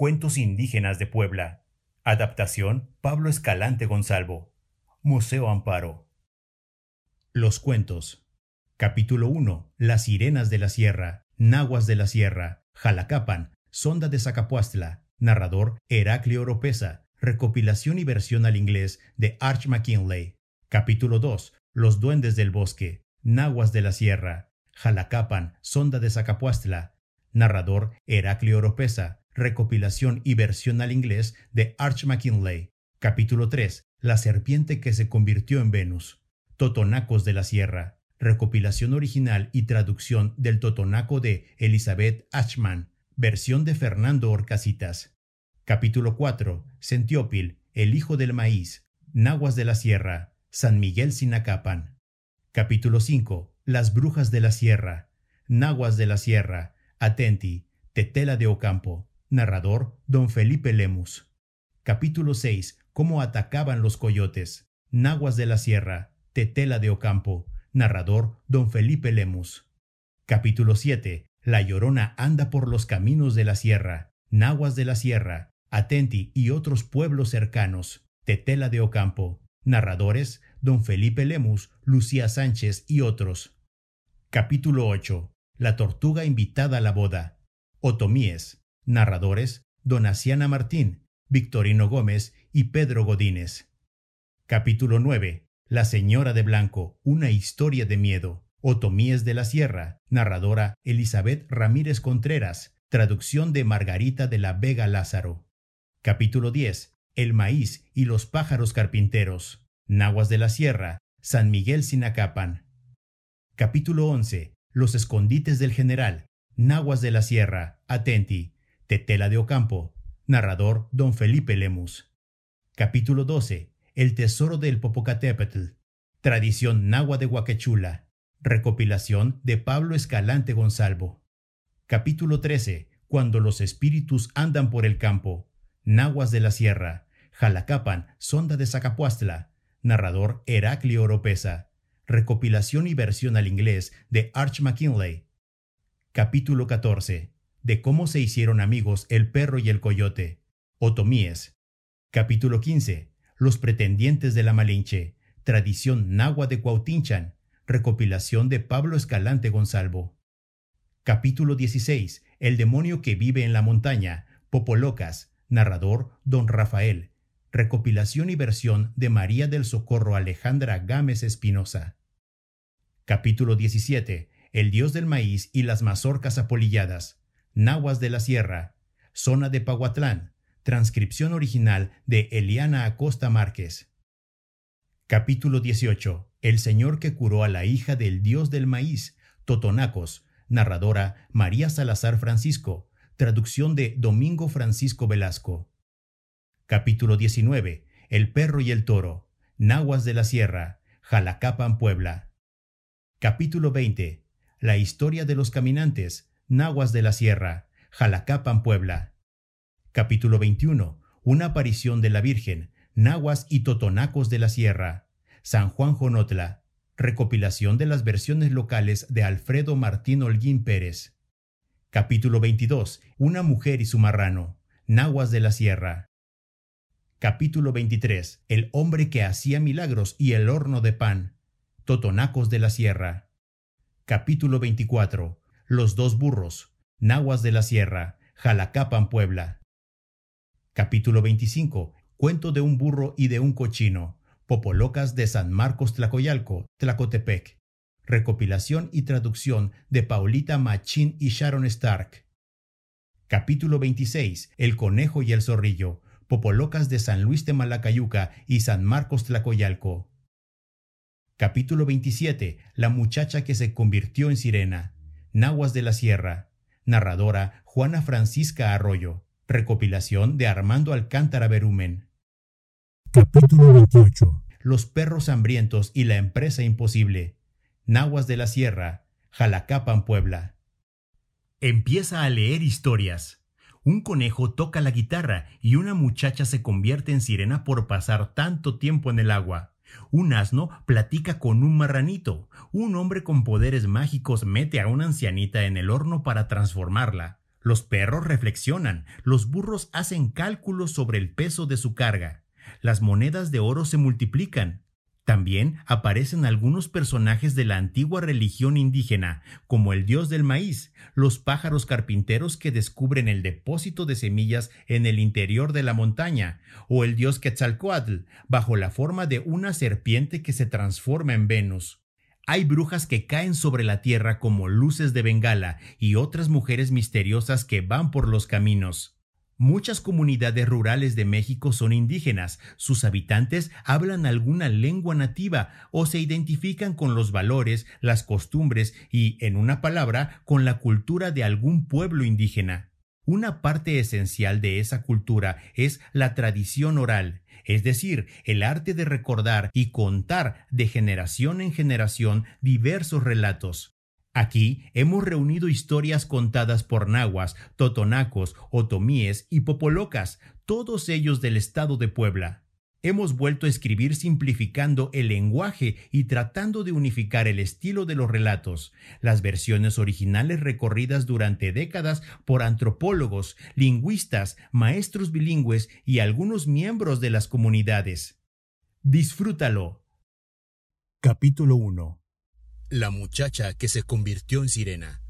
Cuentos indígenas de Puebla. Adaptación Pablo Escalante Gonzalvo. Museo Amparo. Los cuentos. Capítulo 1. Las sirenas de la sierra. Nahuas de la sierra. Jalacapan. Sonda de Zacapuastla. Narrador Heraclio Oropesa. Recopilación y versión al inglés de Arch McKinley. Capítulo 2. Los duendes del bosque. Nahuas de la sierra. Jalacapan. Sonda de Zacapuastla. Narrador Heraclio Oropesa. Recopilación y versión al inglés de Arch McKinley. Capítulo 3. La serpiente que se convirtió en Venus. Totonacos de la Sierra. Recopilación original y traducción del Totonaco de Elizabeth Ashman. Versión de Fernando Orcasitas. Capítulo 4. Sentiópil, el hijo del maíz. Nahuas de la Sierra. San Miguel Sinacapan. Capítulo 5. Las brujas de la Sierra. Nahuas de la Sierra. Atenti. Tetela de Ocampo. Narrador Don Felipe Lemus. Capítulo 6. Cómo atacaban los coyotes. Nahuas de la Sierra. Tetela de Ocampo. Narrador Don Felipe Lemus. Capítulo 7. La Llorona anda por los caminos de la sierra. Nahuas de la Sierra. Atenti y otros pueblos cercanos. Tetela de Ocampo. Narradores Don Felipe Lemus, Lucía Sánchez y otros. Capítulo 8. La tortuga invitada a la boda. Otomíes. Narradores Donaciana Martín, Victorino Gómez y Pedro Godínez. Capítulo 9. La señora de blanco, una historia de miedo. Otomíes de la Sierra. Narradora Elizabeth Ramírez Contreras. Traducción de Margarita de la Vega Lázaro. Capítulo 10. El maíz y los pájaros carpinteros. Nahuas de la Sierra. San Miguel Sinacapan. Capítulo 11. Los escondites del general. Nahuas de la Sierra. Atenti. Tetela de Ocampo. Narrador Don Felipe Lemus. Capítulo 12. El tesoro del Popocatépetl. Tradición nahua de Huaquechula. Recopilación de Pablo Escalante Gonzalvo. Capítulo 13. Cuando los espíritus andan por el campo. Nahuas de la Sierra. Jalacapan, Sonda de Zacapuastla. Narrador Heraclio Oropesa. Recopilación y versión al inglés de Arch McKinley. Capítulo 14. De cómo se hicieron amigos el perro y el coyote. Otomíes. Capítulo 15. Los pretendientes de la Malinche. Tradición nahua de Cuautinchan. Recopilación de Pablo Escalante Gonzalvo. Capítulo 16. El demonio que vive en la montaña. Popolocas. Narrador Don Rafael. Recopilación y versión de María del Socorro Alejandra Gámez Espinosa. Capítulo 17. El dios del maíz y las mazorcas apolilladas. Nahuas de la Sierra. Zona de Paguatlán. Transcripción original de Eliana Acosta Márquez. Capítulo 18. El señor que curó a la hija del dios del maíz, Totonacos. Narradora María Salazar Francisco. Traducción de Domingo Francisco Velasco. Capítulo 19. El perro y el toro. Nahuas de la Sierra. Jalacapan, Puebla. Capítulo 20. La historia de los caminantes. Nahuas de la Sierra. Jalacapan, Puebla. Capítulo 21. Una aparición de la Virgen. Nahuas y Totonacos de la Sierra. San Juan Jonotla. Recopilación de las versiones locales de Alfredo Martín Holguín Pérez. Capítulo 22. Una mujer y su marrano. Nahuas de la Sierra. Capítulo 23. El hombre que hacía milagros y el horno de pan. Totonacos de la Sierra. Capítulo 24. Los dos burros. Nahuas de la Sierra. Jalacapan, Puebla. Capítulo 25. Cuento de un burro y de un cochino. Popolocas de San Marcos Tlacoyalco, Tlacotepec. Recopilación y traducción de Paulita Machín y Sharon Stark. Capítulo 26. El conejo y el zorrillo Popolocas de San Luis de Malacayuca y San Marcos Tlacoyalco. Capítulo 27. La muchacha que se convirtió en sirena. Nahuas de la Sierra. Narradora Juana Francisca Arroyo. Recopilación de Armando Alcántara Berumen. Capítulo 28. Los perros hambrientos y la empresa imposible. Nahuas de la Sierra. Jalacapan, Puebla. Empieza a leer historias. Un conejo toca la guitarra y una muchacha se convierte en sirena por pasar tanto tiempo en el agua. Un asno platica con un marranito. Un hombre con poderes mágicos mete a una ancianita en el horno para transformarla. Los perros reflexionan, los burros hacen cálculos sobre el peso de su carga, las monedas de oro se multiplican. También aparecen algunos personajes de la antigua religión indígena, como el dios del maíz, los pájaros carpinteros que descubren el depósito de semillas en el interior de la montaña, o el dios Quetzalcoatl, bajo la forma de una serpiente que se transforma en Venus. Hay brujas que caen sobre la tierra como luces de bengala y otras mujeres misteriosas que van por los caminos. Muchas comunidades rurales de México son indígenas, sus habitantes hablan alguna lengua nativa o se identifican con los valores, las costumbres y, en una palabra, con la cultura de algún pueblo indígena. Una parte esencial de esa cultura es la tradición oral, es decir, el arte de recordar y contar de generación en generación diversos relatos. Aquí hemos reunido historias contadas por nahuas, totonacos, otomíes y popolocas, todos ellos del estado de Puebla. Hemos vuelto a escribir simplificando el lenguaje y tratando de unificar el estilo de los relatos, las versiones originales recorridas durante décadas por antropólogos, lingüistas, maestros bilingües y algunos miembros de las comunidades. Disfrútalo. Capítulo 1 La muchacha que se convirtió en sirena.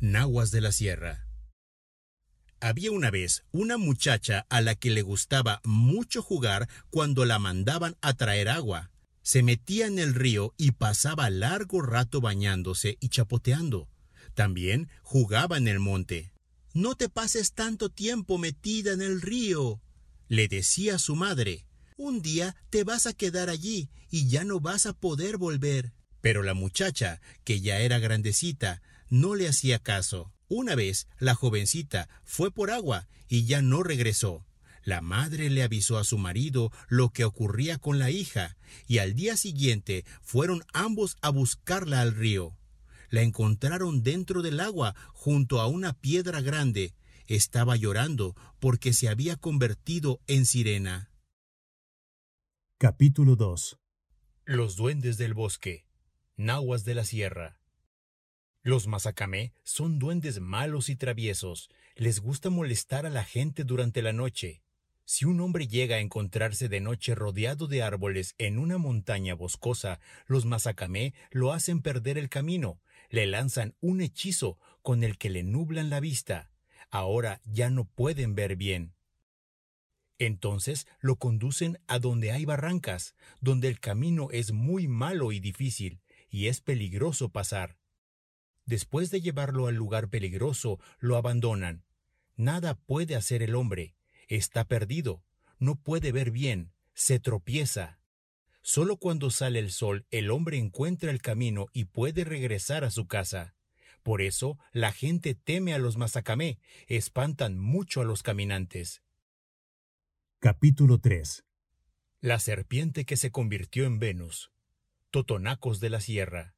Nahuas de la Sierra. Había una vez una muchacha a la que le gustaba mucho jugar cuando la mandaban a traer agua. Se metía en el río y pasaba largo rato bañándose y chapoteando. También jugaba en el monte. No te pases tanto tiempo metida en el río, le decía su madre. Un día te vas a quedar allí y ya no vas a poder volver. Pero la muchacha, que ya era grandecita, no le hacía caso. Una vez la jovencita fue por agua y ya no regresó. La madre le avisó a su marido lo que ocurría con la hija, y al día siguiente fueron ambos a buscarla al río. La encontraron dentro del agua, junto a una piedra grande. Estaba llorando porque se había convertido en sirena. Capítulo 2 Los duendes del bosque. Nahuas de la sierra. Los mazacamé son duendes malos y traviesos. Les gusta molestar a la gente durante la noche. Si un hombre llega a encontrarse de noche rodeado de árboles en una montaña boscosa, los mazacamé lo hacen perder el camino, le lanzan un hechizo con el que le nublan la vista. Ahora ya no pueden ver bien. Entonces lo conducen a donde hay barrancas, donde el camino es muy malo y difícil, y es peligroso pasar. Después de llevarlo al lugar peligroso, lo abandonan. Nada puede hacer el hombre. Está perdido. No puede ver bien. Se tropieza. Solo cuando sale el sol el hombre encuentra el camino y puede regresar a su casa. Por eso la gente teme a los mazacamé, espantan mucho a los caminantes. Capítulo 3 La serpiente que se convirtió en Venus. Totonacos de la Sierra.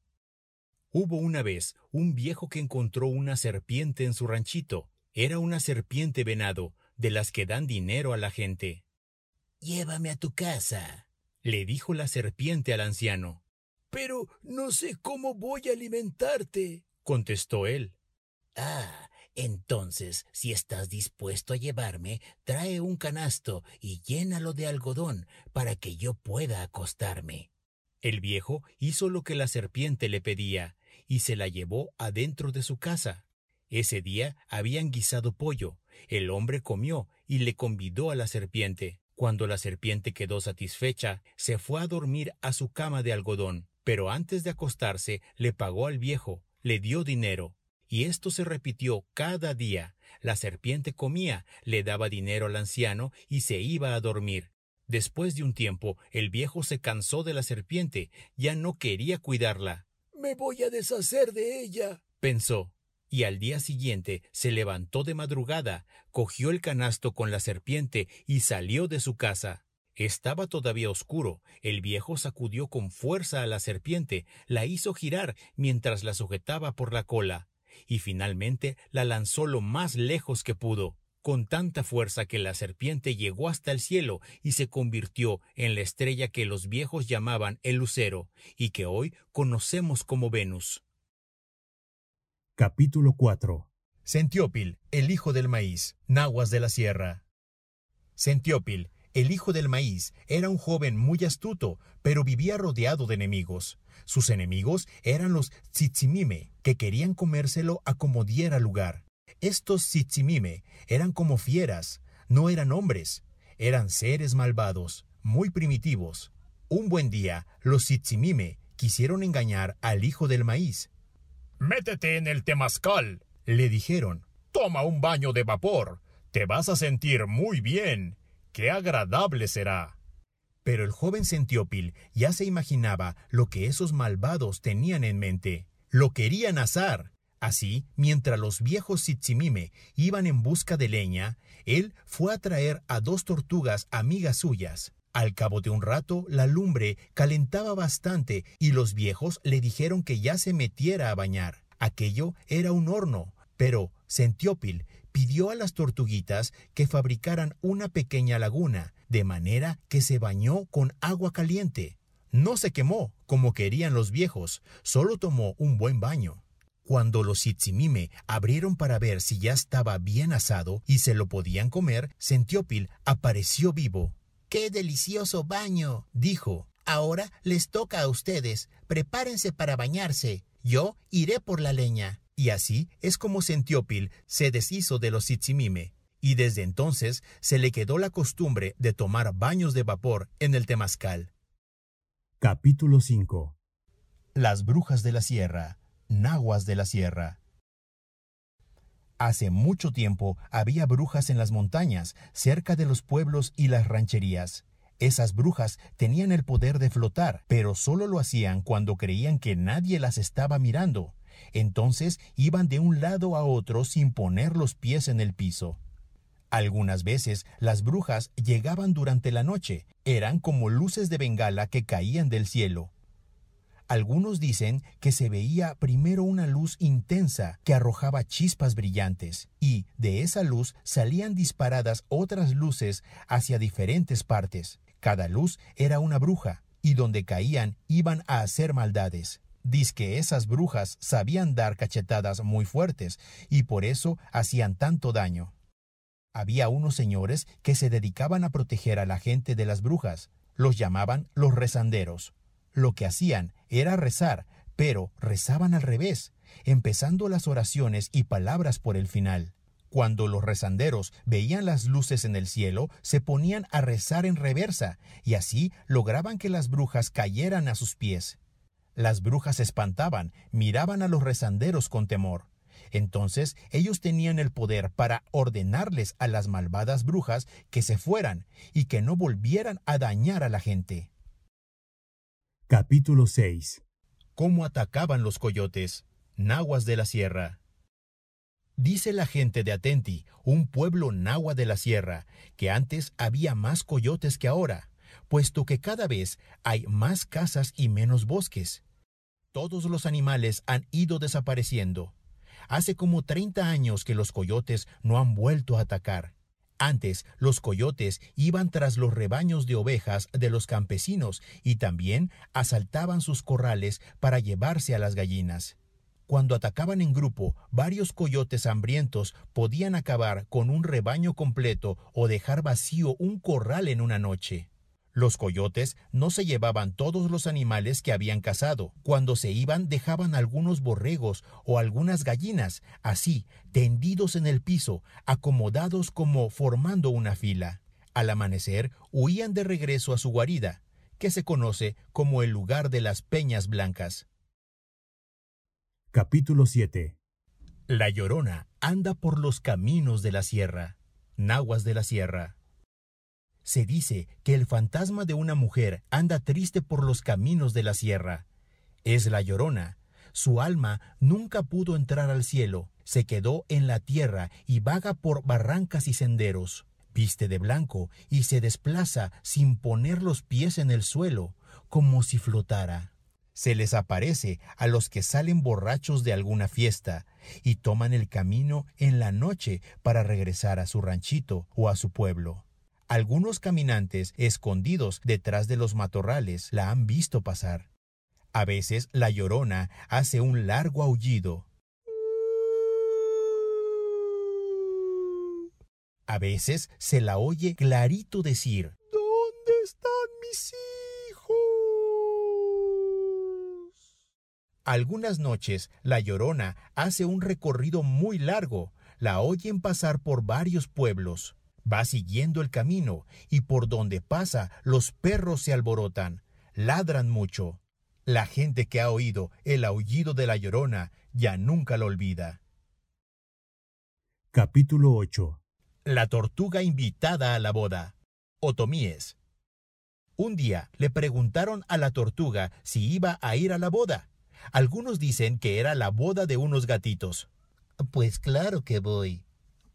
Hubo una vez un viejo que encontró una serpiente en su ranchito. Era una serpiente venado, de las que dan dinero a la gente. Llévame a tu casa, le dijo la serpiente al anciano. Pero no sé cómo voy a alimentarte, contestó él. Ah, entonces, si estás dispuesto a llevarme, trae un canasto y llénalo de algodón para que yo pueda acostarme. El viejo hizo lo que la serpiente le pedía, y se la llevó adentro de su casa. Ese día habían guisado pollo. El hombre comió y le convidó a la serpiente. Cuando la serpiente quedó satisfecha, se fue a dormir a su cama de algodón, pero antes de acostarse le pagó al viejo, le dio dinero. Y esto se repitió cada día. La serpiente comía, le daba dinero al anciano y se iba a dormir. Después de un tiempo, el viejo se cansó de la serpiente, ya no quería cuidarla. Me voy a deshacer de ella, pensó, y al día siguiente se levantó de madrugada, cogió el canasto con la serpiente y salió de su casa. Estaba todavía oscuro. El viejo sacudió con fuerza a la serpiente, la hizo girar mientras la sujetaba por la cola, y finalmente la lanzó lo más lejos que pudo, con tanta fuerza que la serpiente llegó hasta el cielo y se convirtió en la estrella que los viejos llamaban el lucero y que hoy conocemos como Venus. Capítulo 4 Sentiópil, el hijo del maíz, Nahuas de la Sierra. Sentiópil, el hijo del maíz, era un joven muy astuto, pero vivía rodeado de enemigos. Sus enemigos eran los tzitzimime, que querían comérselo a como diera lugar. Estos tzitzimime eran como fieras, no eran hombres, eran seres malvados, muy primitivos. Un buen día, los tzitzimime quisieron engañar al hijo del maíz. Métete en el temazcal, le dijeron. Toma un baño de vapor. Te vas a sentir muy bien. ¡Qué agradable será! Pero el joven Sentiópil ya se imaginaba lo que esos malvados tenían en mente. Lo querían asar. Así, mientras los viejos Sitsimime iban en busca de leña, él fue a traer a dos tortugas amigas suyas. Al cabo de un rato, la lumbre calentaba bastante y los viejos le dijeron que ya se metiera a bañar. Aquello era un horno, pero Sentiópil pidió a las tortuguitas que fabricaran una pequeña laguna, de manera que se bañó con agua caliente. No se quemó, como querían los viejos, solo tomó un buen baño. Cuando los Itzimime abrieron para ver si ya estaba bien asado y se lo podían comer, Sentiópil apareció vivo. ¡Qué delicioso baño! dijo. Ahora les toca a ustedes. Prepárense para bañarse. Yo iré por la leña. Y así es como Sentiópil se deshizo de los Itzimime, y desde entonces se le quedó la costumbre de tomar baños de vapor en el temazcal. Capítulo 5 Las brujas de la sierra, nahuas de la sierra. Hace mucho tiempo había brujas en las montañas, cerca de los pueblos y las rancherías. Esas brujas tenían el poder de flotar, pero solo lo hacían cuando creían que nadie las estaba mirando. Entonces iban de un lado a otro sin poner los pies en el piso. Algunas veces las brujas llegaban durante la noche, eran como luces de bengala que caían del cielo. Algunos dicen que se veía primero una luz intensa que arrojaba chispas brillantes, y de esa luz salían disparadas otras luces hacia diferentes partes. Cada luz era una bruja, y donde caían iban a hacer maldades. Diz que esas brujas sabían dar cachetadas muy fuertes y por eso hacían tanto daño. Había unos señores que se dedicaban a proteger a la gente de las brujas. Los llamaban los rezanderos. Lo que hacían era rezar, pero rezaban al revés, empezando las oraciones y palabras por el final. Cuando los rezanderos veían las luces en el cielo, se ponían a rezar en reversa, y así lograban que las brujas cayeran a sus pies. Las brujas se espantaban, miraban a los rezanderos con temor. Entonces ellos tenían el poder para ordenarles a las malvadas brujas que se fueran y que no volvieran a dañar a la gente. Capítulo 6 ¿Cómo atacaban los coyotes? Nahuas de la Sierra. Dice la gente de Atenti, un pueblo nahua de la sierra, que antes había más coyotes que ahora, puesto que cada vez hay más casas y menos bosques todos los animales han ido desapareciendo. Hace como 30 años que los coyotes no han vuelto a atacar. Antes, los coyotes iban tras los rebaños de ovejas de los campesinos y también asaltaban sus corrales para llevarse a las gallinas. Cuando atacaban en grupo, varios coyotes hambrientos podían acabar con un rebaño completo o dejar vacío un corral en una noche. Los coyotes no se llevaban todos los animales que habían cazado. Cuando se iban dejaban algunos borregos o algunas gallinas, así, tendidos en el piso, acomodados como formando una fila. Al amanecer huían de regreso a su guarida, que se conoce como el lugar de las peñas blancas. Capítulo 7 La llorona anda por los caminos de la sierra. Nahuas de la sierra. Se dice que el fantasma de una mujer anda triste por los caminos de la sierra. Es la llorona. Su alma nunca pudo entrar al cielo, se quedó en la tierra y vaga por barrancas y senderos. Viste de blanco y se desplaza sin poner los pies en el suelo, como si flotara. Se les aparece a los que salen borrachos de alguna fiesta y toman el camino en la noche para regresar a su ranchito o a su pueblo. Algunos caminantes, escondidos detrás de los matorrales, la han visto pasar. A veces la llorona hace un largo aullido. A veces se la oye clarito decir ¿Dónde están mis hijos? Algunas noches la llorona hace un recorrido muy largo. La oyen pasar por varios pueblos. Va siguiendo el camino y por donde pasa los perros se alborotan, ladran mucho. La gente que ha oído el aullido de la llorona ya nunca lo olvida. Capítulo 8 La tortuga invitada a la boda. Otomíes. Un día le preguntaron a la tortuga si iba a ir a la boda. Algunos dicen que era la boda de unos gatitos. Pues claro que voy,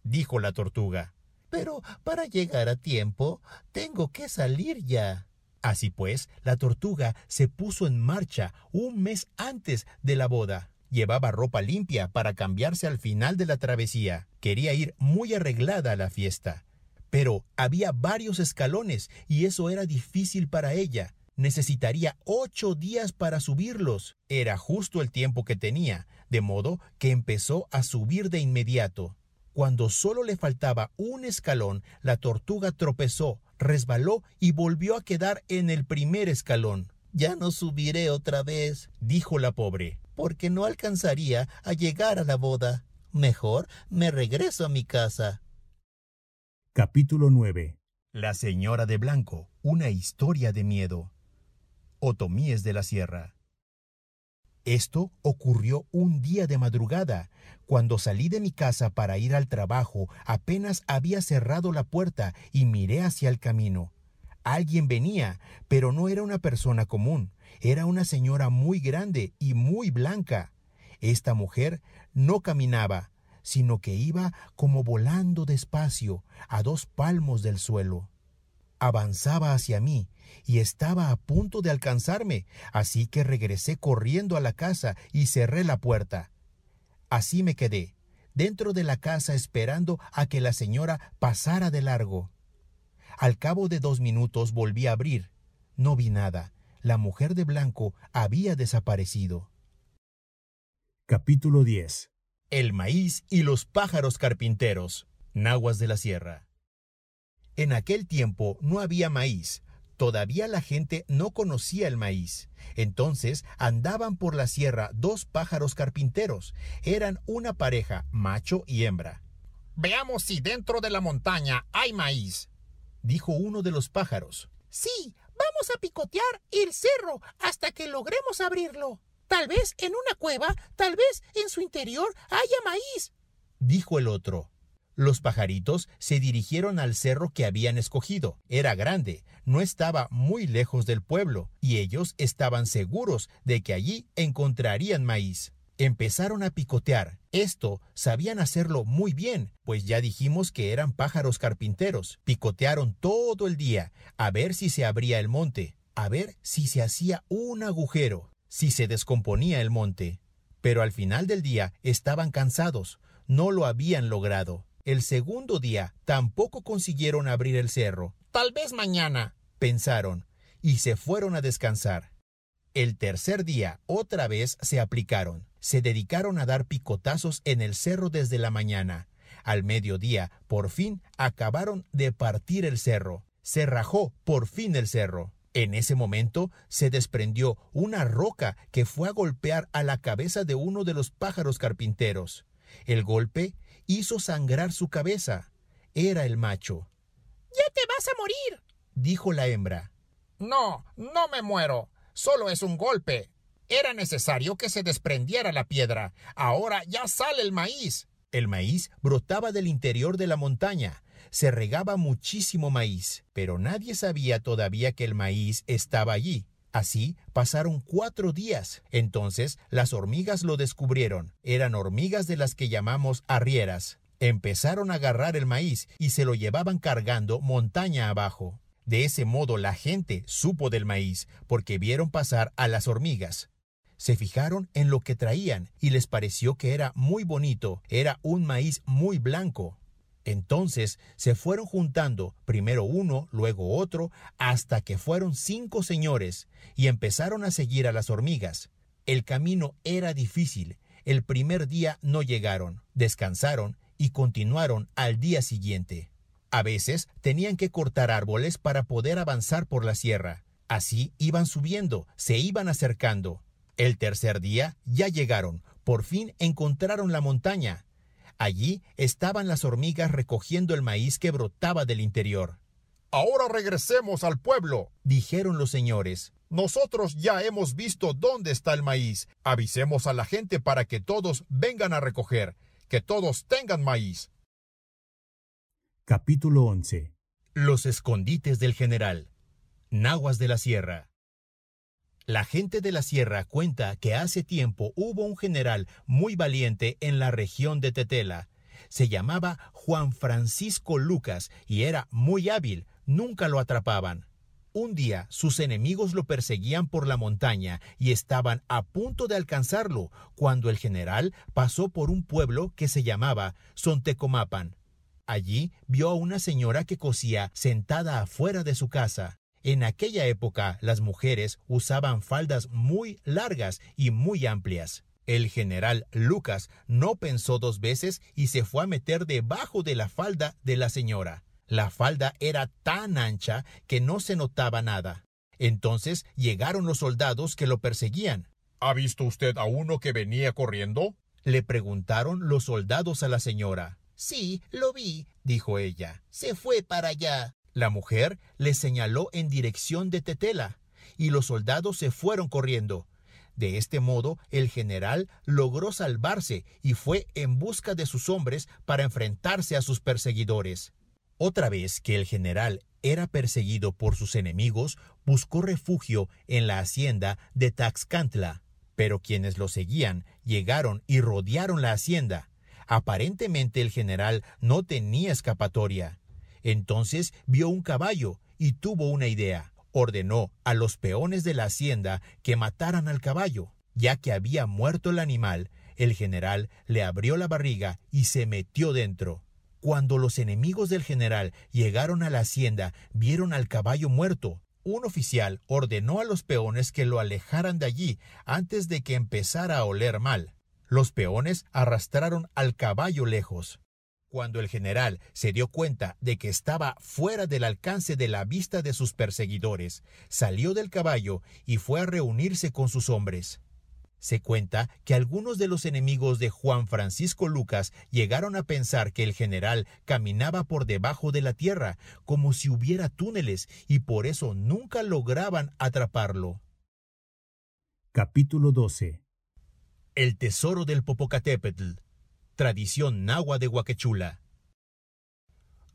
dijo la tortuga. Pero para llegar a tiempo, tengo que salir ya. Así pues, la tortuga se puso en marcha un mes antes de la boda. Llevaba ropa limpia para cambiarse al final de la travesía. Quería ir muy arreglada a la fiesta. Pero había varios escalones y eso era difícil para ella. Necesitaría ocho días para subirlos. Era justo el tiempo que tenía, de modo que empezó a subir de inmediato. Cuando solo le faltaba un escalón, la tortuga tropezó, resbaló y volvió a quedar en el primer escalón. Ya no subiré otra vez, dijo la pobre, porque no alcanzaría a llegar a la boda. Mejor me regreso a mi casa. Capítulo 9 La señora de blanco, una historia de miedo. Otomíes de la Sierra. Esto ocurrió un día de madrugada. Cuando salí de mi casa para ir al trabajo, apenas había cerrado la puerta y miré hacia el camino. Alguien venía, pero no era una persona común, era una señora muy grande y muy blanca. Esta mujer no caminaba, sino que iba como volando despacio, a dos palmos del suelo. Avanzaba hacia mí y estaba a punto de alcanzarme, así que regresé corriendo a la casa y cerré la puerta. Así me quedé, dentro de la casa esperando a que la señora pasara de largo. Al cabo de dos minutos volví a abrir. No vi nada. La mujer de blanco había desaparecido. Capítulo 10 el maíz y los pájaros carpinteros, nahuas de la sierra. En aquel tiempo no había maíz, todavía la gente no conocía el maíz. Entonces andaban por la sierra dos pájaros carpinteros. Eran una pareja, macho y hembra. Veamos si dentro de la montaña hay maíz, dijo uno de los pájaros. Sí, vamos a picotear el cerro hasta que logremos abrirlo. Tal vez en una cueva, tal vez en su interior haya maíz, dijo el otro. Los pajaritos se dirigieron al cerro que habían escogido. Era grande, no estaba muy lejos del pueblo, y ellos estaban seguros de que allí encontrarían maíz. Empezaron a picotear. Esto sabían hacerlo muy bien, pues ya dijimos que eran pájaros carpinteros. Picotearon todo el día, a ver si se abría el monte, a ver si se hacía un agujero si se descomponía el monte. Pero al final del día estaban cansados, no lo habían logrado. El segundo día tampoco consiguieron abrir el cerro. Tal vez mañana, pensaron, y se fueron a descansar. El tercer día otra vez se aplicaron. Se dedicaron a dar picotazos en el cerro desde la mañana. Al mediodía, por fin, acabaron de partir el cerro. Se rajó por fin el cerro. En ese momento se desprendió una roca que fue a golpear a la cabeza de uno de los pájaros carpinteros. El golpe hizo sangrar su cabeza. Era el macho. Ya te vas a morir, dijo la hembra. No, no me muero. Solo es un golpe. Era necesario que se desprendiera la piedra. Ahora ya sale el maíz. El maíz brotaba del interior de la montaña se regaba muchísimo maíz, pero nadie sabía todavía que el maíz estaba allí. Así pasaron cuatro días. Entonces las hormigas lo descubrieron. Eran hormigas de las que llamamos arrieras. Empezaron a agarrar el maíz y se lo llevaban cargando montaña abajo. De ese modo la gente supo del maíz porque vieron pasar a las hormigas. Se fijaron en lo que traían y les pareció que era muy bonito. Era un maíz muy blanco. Entonces se fueron juntando, primero uno, luego otro, hasta que fueron cinco señores, y empezaron a seguir a las hormigas. El camino era difícil. El primer día no llegaron, descansaron y continuaron al día siguiente. A veces tenían que cortar árboles para poder avanzar por la sierra. Así iban subiendo, se iban acercando. El tercer día ya llegaron, por fin encontraron la montaña. Allí estaban las hormigas recogiendo el maíz que brotaba del interior. Ahora regresemos al pueblo, dijeron los señores. Nosotros ya hemos visto dónde está el maíz. Avisemos a la gente para que todos vengan a recoger, que todos tengan maíz. Capítulo 11 Los escondites del general. Nahuas de la Sierra. La gente de la Sierra cuenta que hace tiempo hubo un general muy valiente en la región de Tetela. Se llamaba Juan Francisco Lucas y era muy hábil, nunca lo atrapaban. Un día sus enemigos lo perseguían por la montaña y estaban a punto de alcanzarlo cuando el general pasó por un pueblo que se llamaba Sontecomapan. Allí vio a una señora que cosía sentada afuera de su casa. En aquella época las mujeres usaban faldas muy largas y muy amplias. El general Lucas no pensó dos veces y se fue a meter debajo de la falda de la señora. La falda era tan ancha que no se notaba nada. Entonces llegaron los soldados que lo perseguían. ¿Ha visto usted a uno que venía corriendo? Le preguntaron los soldados a la señora. Sí, lo vi, dijo ella. Se fue para allá. La mujer le señaló en dirección de Tetela, y los soldados se fueron corriendo. De este modo, el general logró salvarse y fue en busca de sus hombres para enfrentarse a sus perseguidores. Otra vez que el general era perseguido por sus enemigos, buscó refugio en la hacienda de Taxcantla, pero quienes lo seguían llegaron y rodearon la hacienda. Aparentemente el general no tenía escapatoria. Entonces vio un caballo y tuvo una idea. Ordenó a los peones de la hacienda que mataran al caballo. Ya que había muerto el animal, el general le abrió la barriga y se metió dentro. Cuando los enemigos del general llegaron a la hacienda, vieron al caballo muerto. Un oficial ordenó a los peones que lo alejaran de allí antes de que empezara a oler mal. Los peones arrastraron al caballo lejos. Cuando el general se dio cuenta de que estaba fuera del alcance de la vista de sus perseguidores, salió del caballo y fue a reunirse con sus hombres. Se cuenta que algunos de los enemigos de Juan Francisco Lucas llegaron a pensar que el general caminaba por debajo de la tierra, como si hubiera túneles, y por eso nunca lograban atraparlo. Capítulo 12 el tesoro del Popocatépetl. Tradición nahua de Huaquechula.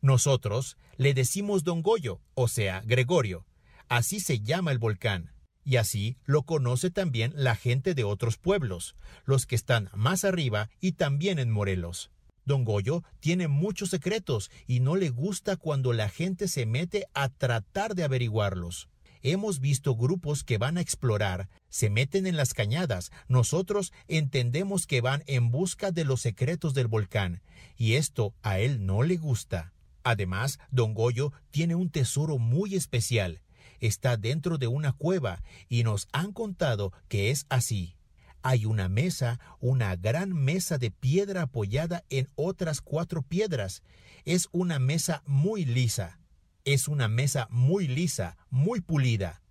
Nosotros le decimos Don Goyo, o sea, Gregorio. Así se llama el volcán. Y así lo conoce también la gente de otros pueblos, los que están más arriba y también en Morelos. Don Goyo tiene muchos secretos y no le gusta cuando la gente se mete a tratar de averiguarlos hemos visto grupos que van a explorar, se meten en las cañadas, nosotros entendemos que van en busca de los secretos del volcán, y esto a él no le gusta. Además, don Goyo tiene un tesoro muy especial. Está dentro de una cueva y nos han contado que es así. Hay una mesa, una gran mesa de piedra apoyada en otras cuatro piedras. Es una mesa muy lisa. Es una mesa muy lisa, muy pulida.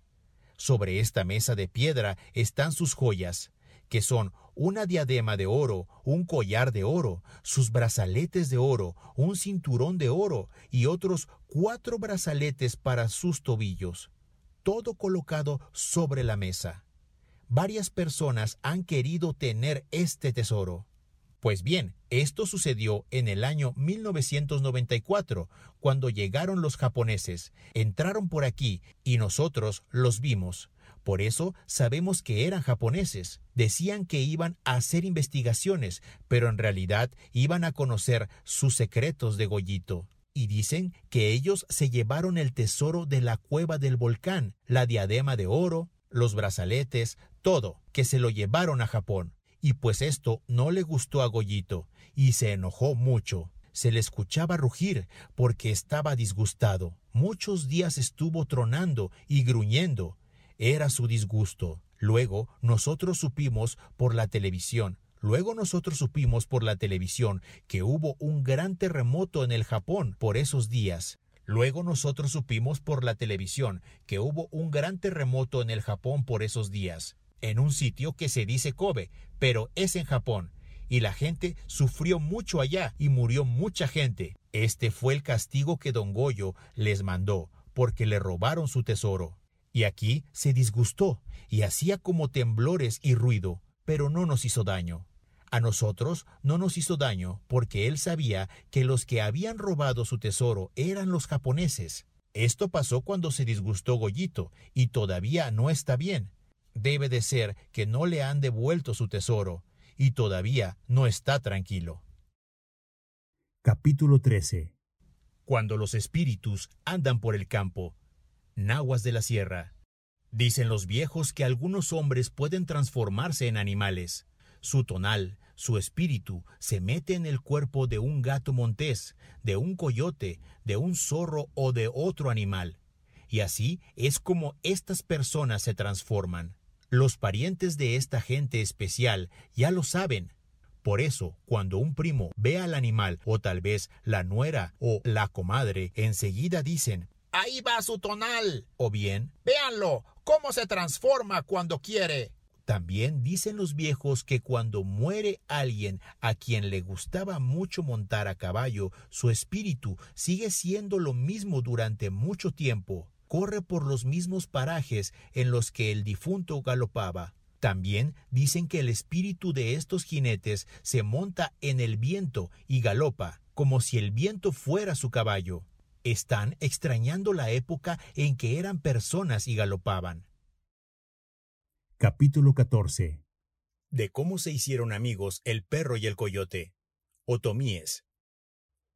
Sobre esta mesa de piedra están sus joyas, que son una diadema de oro, un collar de oro, sus brazaletes de oro, un cinturón de oro y otros cuatro brazaletes para sus tobillos, todo colocado sobre la mesa. Varias personas han querido tener este tesoro. Pues bien, esto sucedió en el año 1994, cuando llegaron los japoneses, entraron por aquí y nosotros los vimos. Por eso sabemos que eran japoneses. Decían que iban a hacer investigaciones, pero en realidad iban a conocer sus secretos de Goyito. Y dicen que ellos se llevaron el tesoro de la cueva del volcán, la diadema de oro, los brazaletes, todo, que se lo llevaron a Japón. Y pues esto no le gustó a Goyito, y se enojó mucho. Se le escuchaba rugir porque estaba disgustado. Muchos días estuvo tronando y gruñendo. Era su disgusto. Luego nosotros supimos por la televisión Luego nosotros supimos por la televisión que hubo un gran terremoto en el Japón por esos días. Luego nosotros supimos por la televisión que hubo un gran terremoto en el Japón por esos días, en un sitio que se dice Kobe, pero es en Japón, y la gente sufrió mucho allá y murió mucha gente. Este fue el castigo que don Goyo les mandó, porque le robaron su tesoro. Y aquí se disgustó, y hacía como temblores y ruido, pero no nos hizo daño. A nosotros no nos hizo daño porque él sabía que los que habían robado su tesoro eran los japoneses. Esto pasó cuando se disgustó Goyito, y todavía no está bien. Debe de ser que no le han devuelto su tesoro, y todavía no está tranquilo. Capítulo 13 Cuando los espíritus andan por el campo, nahuas de la sierra. Dicen los viejos que algunos hombres pueden transformarse en animales. Su tonal, su espíritu, se mete en el cuerpo de un gato montés, de un coyote, de un zorro o de otro animal. Y así es como estas personas se transforman. Los parientes de esta gente especial ya lo saben. Por eso, cuando un primo ve al animal, o tal vez la nuera o la comadre, enseguida dicen, Ahí va su tonal. o bien, Véanlo, cómo se transforma cuando quiere. También dicen los viejos que cuando muere alguien a quien le gustaba mucho montar a caballo, su espíritu sigue siendo lo mismo durante mucho tiempo, corre por los mismos parajes en los que el difunto galopaba. También dicen que el espíritu de estos jinetes se monta en el viento y galopa, como si el viento fuera su caballo. Están extrañando la época en que eran personas y galopaban. Capítulo 14 de cómo se hicieron amigos el perro y el coyote. Otomíes.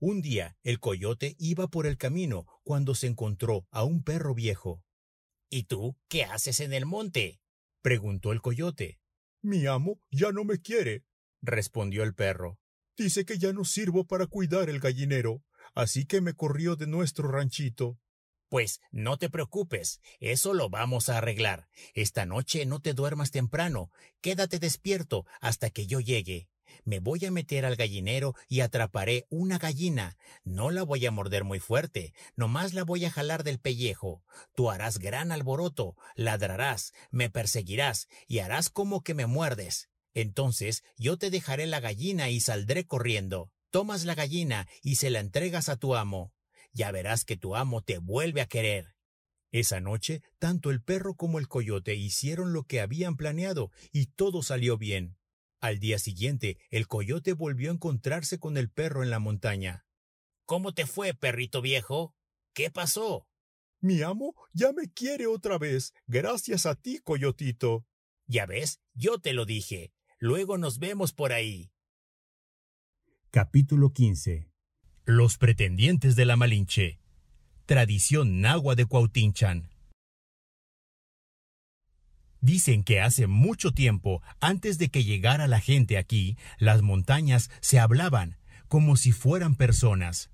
Un día el coyote iba por el camino cuando se encontró a un perro viejo. ¿Y tú qué haces en el monte? Preguntó el coyote. Mi amo ya no me quiere. Respondió el perro. Dice que ya no sirvo para cuidar el gallinero, así que me corrió de nuestro ranchito. Pues no te preocupes, eso lo vamos a arreglar. Esta noche no te duermas temprano, quédate despierto hasta que yo llegue. Me voy a meter al gallinero y atraparé una gallina. No la voy a morder muy fuerte, nomás la voy a jalar del pellejo. Tú harás gran alboroto, ladrarás, me perseguirás y harás como que me muerdes. Entonces yo te dejaré la gallina y saldré corriendo. Tomas la gallina y se la entregas a tu amo ya verás que tu amo te vuelve a querer. Esa noche, tanto el perro como el coyote hicieron lo que habían planeado y todo salió bien. Al día siguiente, el coyote volvió a encontrarse con el perro en la montaña. ¿Cómo te fue, perrito viejo? ¿Qué pasó? Mi amo ya me quiere otra vez, gracias a ti, coyotito. Ya ves, yo te lo dije. Luego nos vemos por ahí. Capítulo 15 los pretendientes de la Malinche. Tradición nahua de Cuautinchan. Dicen que hace mucho tiempo, antes de que llegara la gente aquí, las montañas se hablaban como si fueran personas.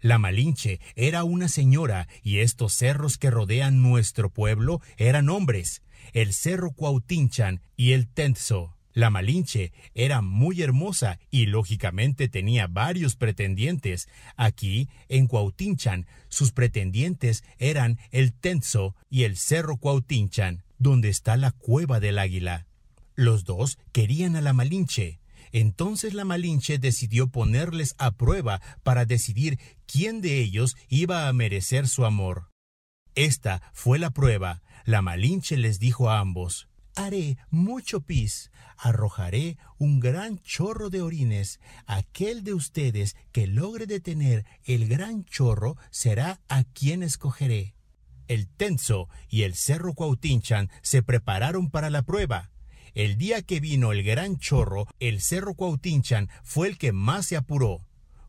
La Malinche era una señora y estos cerros que rodean nuestro pueblo eran hombres, el cerro Cuautinchan y el Tenzo. La Malinche era muy hermosa y lógicamente tenía varios pretendientes. Aquí, en Cuautinchan, sus pretendientes eran el Tenzo y el Cerro Cuautinchan, donde está la cueva del águila. Los dos querían a la Malinche. Entonces la Malinche decidió ponerles a prueba para decidir quién de ellos iba a merecer su amor. Esta fue la prueba. La Malinche les dijo a ambos, haré mucho pis, arrojaré un gran chorro de orines. Aquel de ustedes que logre detener el gran chorro será a quien escogeré. El Tenso y el Cerro Cuautinchan se prepararon para la prueba. El día que vino el gran chorro, el Cerro Cuautinchan fue el que más se apuró.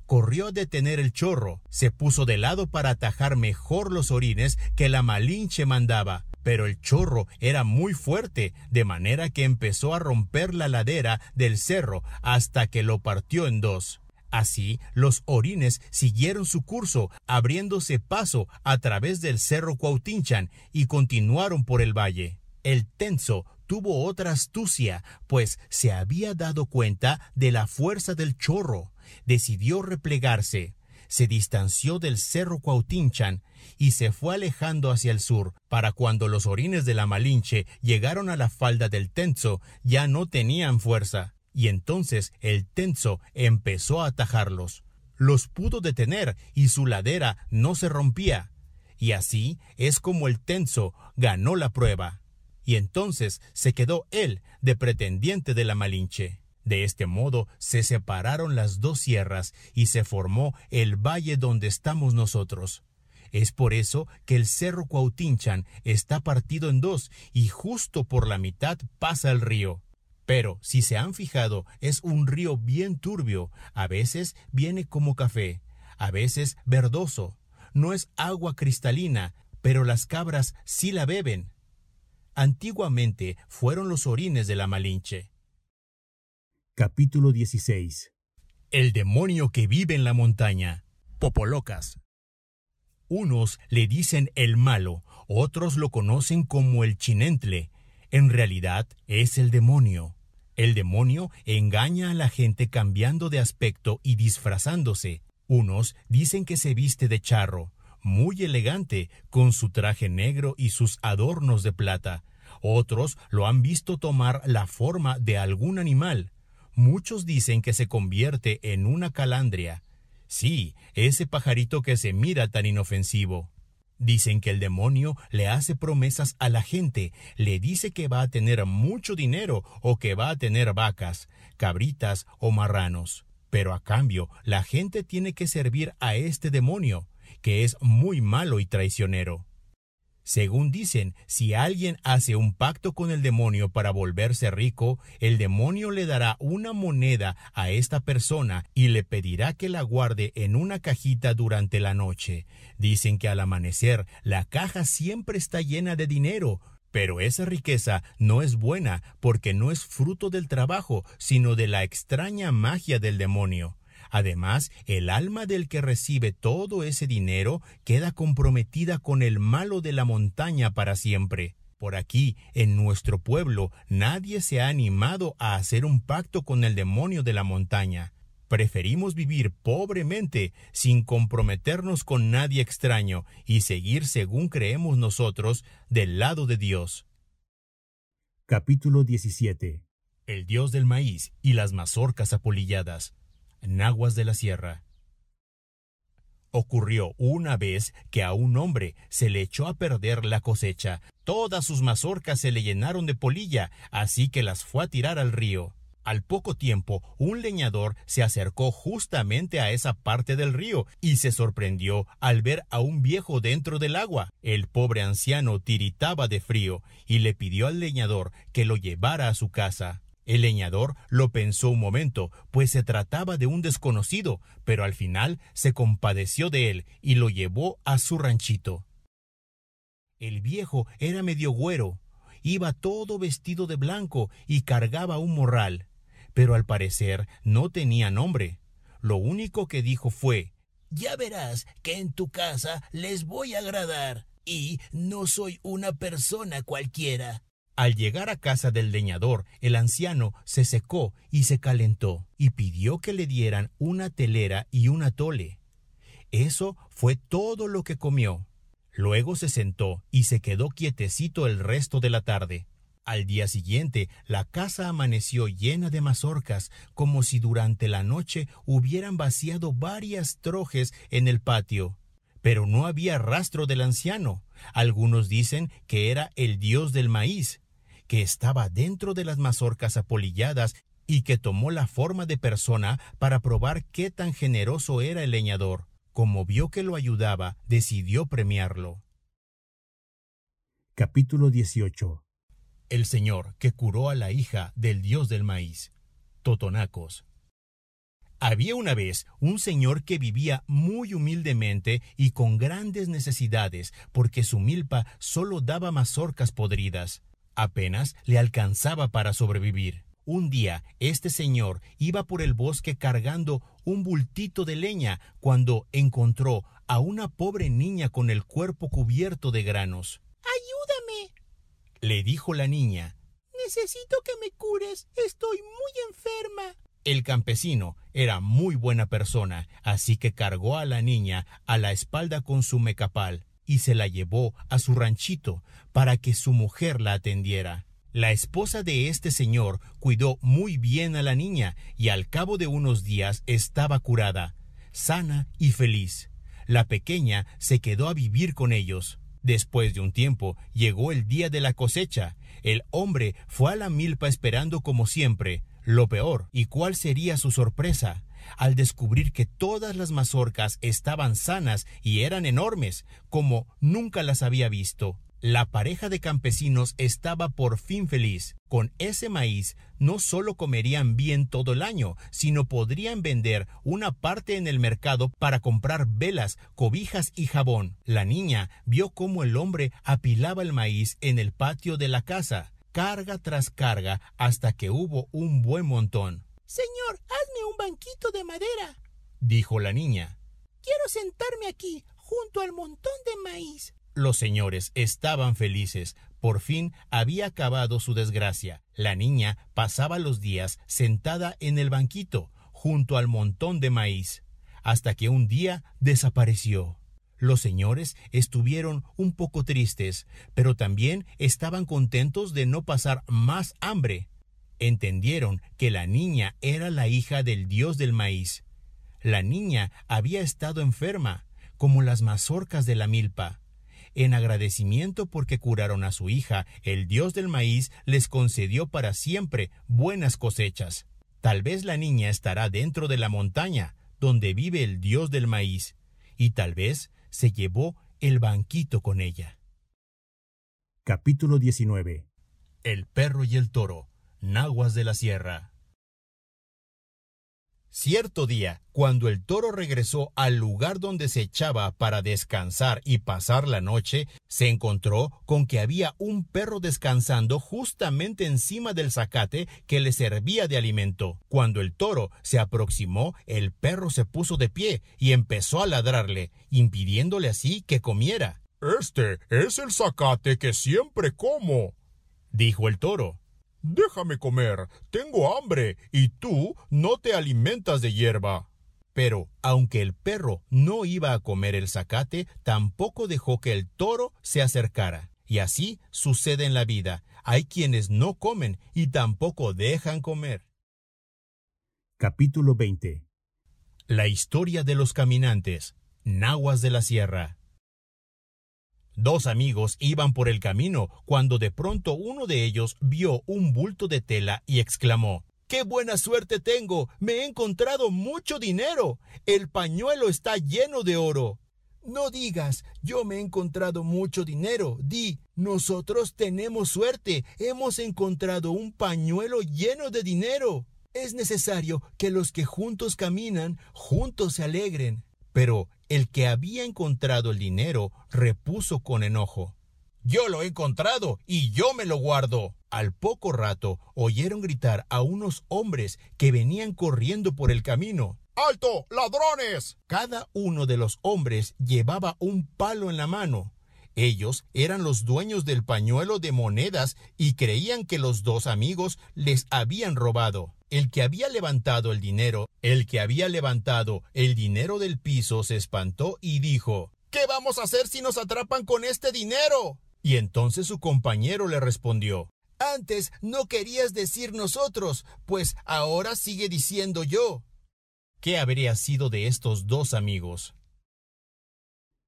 Corrió a detener el chorro, se puso de lado para atajar mejor los orines que la Malinche mandaba pero el chorro era muy fuerte, de manera que empezó a romper la ladera del cerro hasta que lo partió en dos. Así, los orines siguieron su curso, abriéndose paso a través del cerro Cuautinchan y continuaron por el valle. El tenso tuvo otra astucia, pues se había dado cuenta de la fuerza del chorro. Decidió replegarse. Se distanció del cerro Cuautinchan y se fue alejando hacia el sur, para cuando los orines de la Malinche llegaron a la falda del Tenzo, ya no tenían fuerza, y entonces el Tenzo empezó a atajarlos. Los pudo detener y su ladera no se rompía. Y así es como el Tenzo ganó la prueba. Y entonces se quedó él de pretendiente de la Malinche. De este modo se separaron las dos sierras y se formó el valle donde estamos nosotros. Es por eso que el cerro Cuautinchan está partido en dos y justo por la mitad pasa el río. Pero, si se han fijado, es un río bien turbio, a veces viene como café, a veces verdoso. No es agua cristalina, pero las cabras sí la beben. Antiguamente fueron los orines de la Malinche. Capítulo 16 El demonio que vive en la montaña. Popolocas. Unos le dicen el malo, otros lo conocen como el chinentle. En realidad es el demonio. El demonio engaña a la gente cambiando de aspecto y disfrazándose. Unos dicen que se viste de charro, muy elegante, con su traje negro y sus adornos de plata. Otros lo han visto tomar la forma de algún animal. Muchos dicen que se convierte en una calandria. Sí, ese pajarito que se mira tan inofensivo. Dicen que el demonio le hace promesas a la gente, le dice que va a tener mucho dinero o que va a tener vacas, cabritas o marranos. Pero a cambio, la gente tiene que servir a este demonio, que es muy malo y traicionero. Según dicen, si alguien hace un pacto con el demonio para volverse rico, el demonio le dará una moneda a esta persona y le pedirá que la guarde en una cajita durante la noche. Dicen que al amanecer la caja siempre está llena de dinero, pero esa riqueza no es buena porque no es fruto del trabajo, sino de la extraña magia del demonio. Además, el alma del que recibe todo ese dinero queda comprometida con el malo de la montaña para siempre. Por aquí, en nuestro pueblo, nadie se ha animado a hacer un pacto con el demonio de la montaña. Preferimos vivir pobremente, sin comprometernos con nadie extraño, y seguir según creemos nosotros, del lado de Dios. Capítulo 17 El Dios del maíz y las mazorcas apolilladas. Naguas de la Sierra. Ocurrió una vez que a un hombre se le echó a perder la cosecha. Todas sus mazorcas se le llenaron de polilla, así que las fue a tirar al río. Al poco tiempo, un leñador se acercó justamente a esa parte del río y se sorprendió al ver a un viejo dentro del agua. El pobre anciano tiritaba de frío y le pidió al leñador que lo llevara a su casa. El leñador lo pensó un momento, pues se trataba de un desconocido, pero al final se compadeció de él y lo llevó a su ranchito. El viejo era medio güero, iba todo vestido de blanco y cargaba un morral, pero al parecer no tenía nombre. Lo único que dijo fue Ya verás que en tu casa les voy a agradar, y no soy una persona cualquiera. Al llegar a casa del leñador, el anciano se secó y se calentó, y pidió que le dieran una telera y una tole. Eso fue todo lo que comió. Luego se sentó y se quedó quietecito el resto de la tarde. Al día siguiente, la casa amaneció llena de mazorcas, como si durante la noche hubieran vaciado varias trojes en el patio. Pero no había rastro del anciano. Algunos dicen que era el dios del maíz, que estaba dentro de las mazorcas apolilladas y que tomó la forma de persona para probar qué tan generoso era el leñador. Como vio que lo ayudaba, decidió premiarlo. Capítulo 18 El Señor que curó a la hija del dios del maíz. Totonacos. Había una vez un señor que vivía muy humildemente y con grandes necesidades, porque su milpa solo daba mazorcas podridas. Apenas le alcanzaba para sobrevivir. Un día este señor iba por el bosque cargando un bultito de leña cuando encontró a una pobre niña con el cuerpo cubierto de granos. Ayúdame. Le dijo la niña. Necesito que me cures. Estoy muy enferma. El campesino era muy buena persona, así que cargó a la niña a la espalda con su mecapal y se la llevó a su ranchito para que su mujer la atendiera. La esposa de este señor cuidó muy bien a la niña y al cabo de unos días estaba curada, sana y feliz. La pequeña se quedó a vivir con ellos. Después de un tiempo llegó el día de la cosecha. El hombre fue a la milpa esperando como siempre. Lo peor, ¿y cuál sería su sorpresa? al descubrir que todas las mazorcas estaban sanas y eran enormes, como nunca las había visto. La pareja de campesinos estaba por fin feliz. Con ese maíz no solo comerían bien todo el año, sino podrían vender una parte en el mercado para comprar velas, cobijas y jabón. La niña vio cómo el hombre apilaba el maíz en el patio de la casa, carga tras carga, hasta que hubo un buen montón. Señor, hazme un banquito de madera, dijo la niña. Quiero sentarme aquí, junto al montón de maíz. Los señores estaban felices. Por fin había acabado su desgracia. La niña pasaba los días sentada en el banquito, junto al montón de maíz, hasta que un día desapareció. Los señores estuvieron un poco tristes, pero también estaban contentos de no pasar más hambre. Entendieron que la niña era la hija del dios del maíz. La niña había estado enferma, como las mazorcas de la milpa. En agradecimiento porque curaron a su hija, el dios del maíz les concedió para siempre buenas cosechas. Tal vez la niña estará dentro de la montaña, donde vive el dios del maíz, y tal vez se llevó el banquito con ella. Capítulo 19 El perro y el toro, naguas de la sierra. Cierto día, cuando el toro regresó al lugar donde se echaba para descansar y pasar la noche, se encontró con que había un perro descansando justamente encima del zacate que le servía de alimento. Cuando el toro se aproximó, el perro se puso de pie y empezó a ladrarle, impidiéndole así que comiera. Este es el zacate que siempre como, dijo el toro. Déjame comer, tengo hambre, y tú no te alimentas de hierba. Pero, aunque el perro no iba a comer el zacate, tampoco dejó que el toro se acercara. Y así sucede en la vida. Hay quienes no comen y tampoco dejan comer. Capítulo 20 La historia de los caminantes, nahuas de la sierra. Dos amigos iban por el camino cuando de pronto uno de ellos vio un bulto de tela y exclamó ¡Qué buena suerte tengo! Me he encontrado mucho dinero. El pañuelo está lleno de oro. No digas, yo me he encontrado mucho dinero. Di, nosotros tenemos suerte. Hemos encontrado un pañuelo lleno de dinero. Es necesario que los que juntos caminan, juntos se alegren. Pero el que había encontrado el dinero repuso con enojo. Yo lo he encontrado y yo me lo guardo. Al poco rato oyeron gritar a unos hombres que venían corriendo por el camino. ¡Alto! ¡Ladrones! Cada uno de los hombres llevaba un palo en la mano. Ellos eran los dueños del pañuelo de monedas y creían que los dos amigos les habían robado. El que había levantado el dinero, el que había levantado el dinero del piso se espantó y dijo ¿Qué vamos a hacer si nos atrapan con este dinero? Y entonces su compañero le respondió Antes no querías decir nosotros, pues ahora sigue diciendo yo. ¿Qué habría sido de estos dos amigos?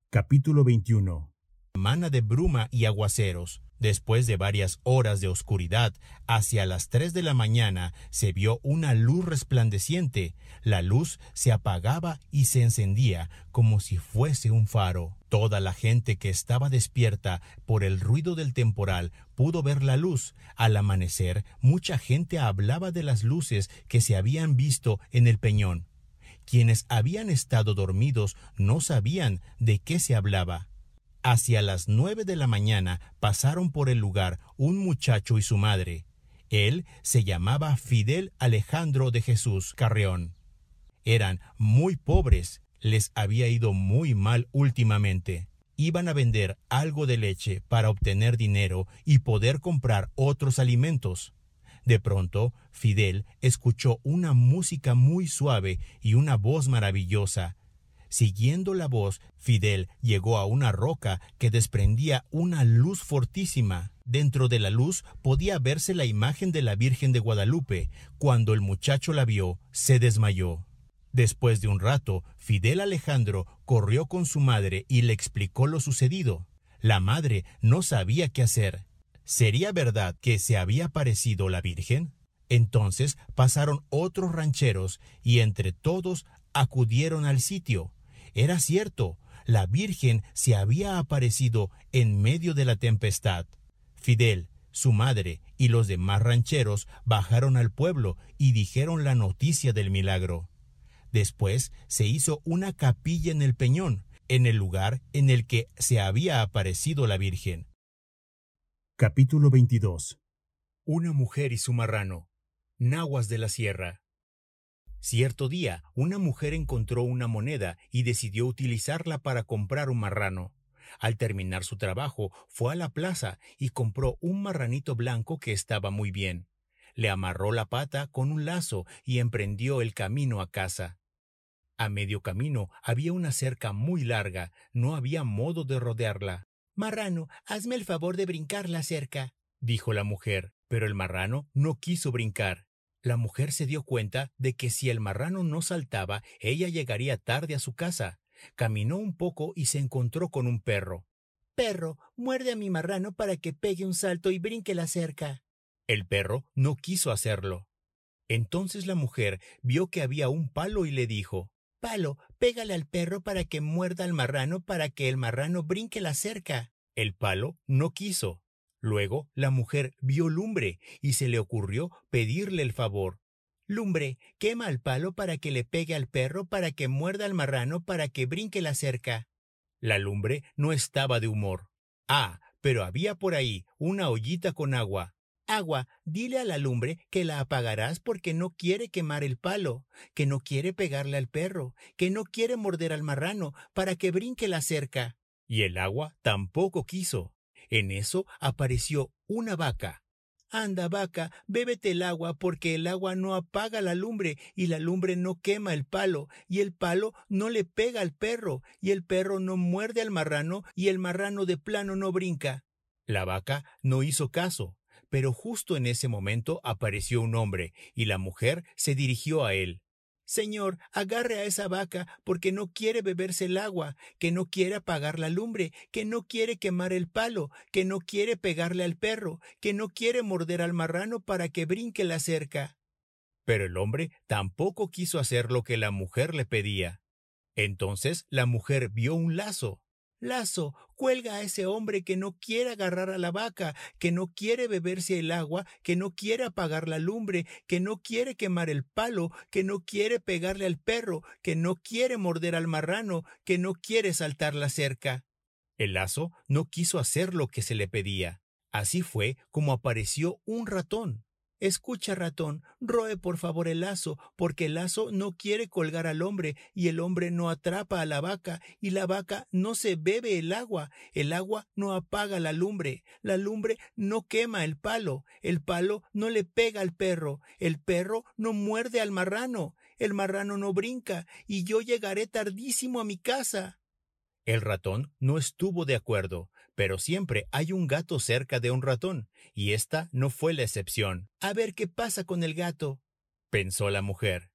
Capítulo 21 Mana de bruma y aguaceros. Después de varias horas de oscuridad, hacia las tres de la mañana se vio una luz resplandeciente. La luz se apagaba y se encendía como si fuese un faro. Toda la gente que estaba despierta por el ruido del temporal pudo ver la luz. Al amanecer, mucha gente hablaba de las luces que se habían visto en el peñón. Quienes habían estado dormidos no sabían de qué se hablaba. Hacia las nueve de la mañana pasaron por el lugar un muchacho y su madre. Él se llamaba Fidel Alejandro de Jesús Carreón. Eran muy pobres, les había ido muy mal últimamente. iban a vender algo de leche para obtener dinero y poder comprar otros alimentos. De pronto, Fidel escuchó una música muy suave y una voz maravillosa. Siguiendo la voz, Fidel llegó a una roca que desprendía una luz fortísima. Dentro de la luz podía verse la imagen de la Virgen de Guadalupe. Cuando el muchacho la vio, se desmayó. Después de un rato, Fidel Alejandro corrió con su madre y le explicó lo sucedido. La madre no sabía qué hacer. ¿Sería verdad que se había aparecido la Virgen? Entonces pasaron otros rancheros y entre todos acudieron al sitio. Era cierto, la Virgen se había aparecido en medio de la tempestad. Fidel, su madre y los demás rancheros bajaron al pueblo y dijeron la noticia del milagro. Después se hizo una capilla en el peñón, en el lugar en el que se había aparecido la Virgen. Capítulo 22 Una mujer y su marrano. Nahuas de la Sierra. Cierto día, una mujer encontró una moneda y decidió utilizarla para comprar un marrano. Al terminar su trabajo, fue a la plaza y compró un marranito blanco que estaba muy bien. Le amarró la pata con un lazo y emprendió el camino a casa. A medio camino había una cerca muy larga, no había modo de rodearla. Marrano, hazme el favor de brincar la cerca, dijo la mujer, pero el marrano no quiso brincar. La mujer se dio cuenta de que si el marrano no saltaba, ella llegaría tarde a su casa. Caminó un poco y se encontró con un perro. Perro, muerde a mi marrano para que pegue un salto y brinque la cerca. El perro no quiso hacerlo. Entonces la mujer vio que había un palo y le dijo Palo, pégale al perro para que muerda al marrano para que el marrano brinque la cerca. El palo no quiso. Luego la mujer vio lumbre y se le ocurrió pedirle el favor. Lumbre, quema al palo para que le pegue al perro para que muerda al marrano para que brinque la cerca. La lumbre no estaba de humor. Ah, pero había por ahí una ollita con agua. Agua, dile a la lumbre que la apagarás porque no quiere quemar el palo, que no quiere pegarle al perro, que no quiere morder al marrano para que brinque la cerca. Y el agua tampoco quiso. En eso apareció una vaca. Anda, vaca, bébete el agua porque el agua no apaga la lumbre y la lumbre no quema el palo y el palo no le pega al perro y el perro no muerde al marrano y el marrano de plano no brinca. La vaca no hizo caso pero justo en ese momento apareció un hombre, y la mujer se dirigió a él. Señor, agarre a esa vaca, porque no quiere beberse el agua, que no quiere apagar la lumbre, que no quiere quemar el palo, que no quiere pegarle al perro, que no quiere morder al marrano para que brinque la cerca. Pero el hombre tampoco quiso hacer lo que la mujer le pedía. Entonces la mujer vio un lazo, Lazo, cuelga a ese hombre que no quiere agarrar a la vaca, que no quiere beberse el agua, que no quiere apagar la lumbre, que no quiere quemar el palo, que no quiere pegarle al perro, que no quiere morder al marrano, que no quiere saltar la cerca. El lazo no quiso hacer lo que se le pedía. Así fue como apareció un ratón. Escucha, ratón, roe por favor el lazo, porque el lazo no quiere colgar al hombre, y el hombre no atrapa a la vaca, y la vaca no se bebe el agua, el agua no apaga la lumbre, la lumbre no quema el palo, el palo no le pega al perro, el perro no muerde al marrano, el marrano no brinca, y yo llegaré tardísimo a mi casa. El ratón no estuvo de acuerdo, pero siempre hay un gato cerca de un ratón, y esta no fue la excepción. A ver qué pasa con el gato, pensó la mujer.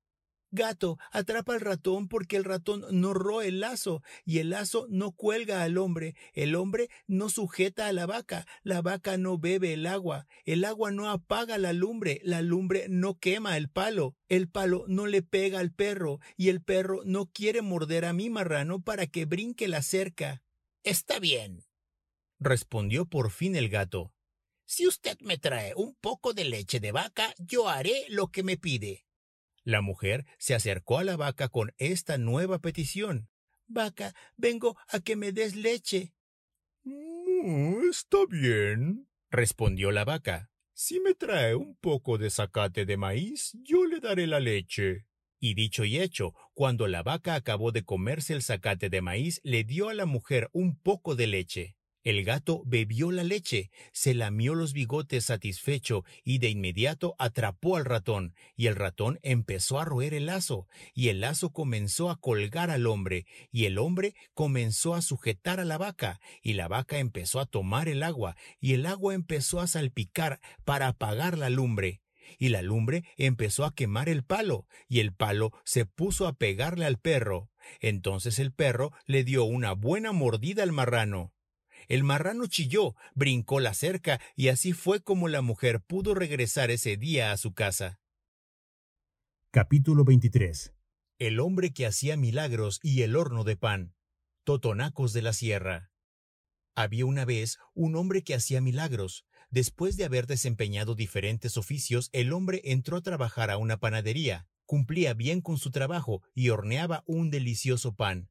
Gato, atrapa al ratón porque el ratón no roe el lazo y el lazo no cuelga al hombre, el hombre no sujeta a la vaca, la vaca no bebe el agua, el agua no apaga la lumbre, la lumbre no quema el palo, el palo no le pega al perro y el perro no quiere morder a mi marrano para que brinque la cerca. Está bien, respondió por fin el gato. Si usted me trae un poco de leche de vaca, yo haré lo que me pide. La mujer se acercó a la vaca con esta nueva petición. Vaca, vengo a que me des leche. Mm, está bien, respondió la vaca. Si me trae un poco de zacate de maíz, yo le daré la leche. Y dicho y hecho, cuando la vaca acabó de comerse el zacate de maíz, le dio a la mujer un poco de leche. El gato bebió la leche, se lamió los bigotes satisfecho y de inmediato atrapó al ratón, y el ratón empezó a roer el lazo, y el lazo comenzó a colgar al hombre, y el hombre comenzó a sujetar a la vaca, y la vaca empezó a tomar el agua, y el agua empezó a salpicar para apagar la lumbre y la lumbre empezó a quemar el palo, y el palo se puso a pegarle al perro. Entonces el perro le dio una buena mordida al marrano. El marrano chilló, brincó la cerca, y así fue como la mujer pudo regresar ese día a su casa. Capítulo 23 El hombre que hacía milagros y el horno de pan. Totonacos de la Sierra. Había una vez un hombre que hacía milagros. Después de haber desempeñado diferentes oficios, el hombre entró a trabajar a una panadería. Cumplía bien con su trabajo y horneaba un delicioso pan.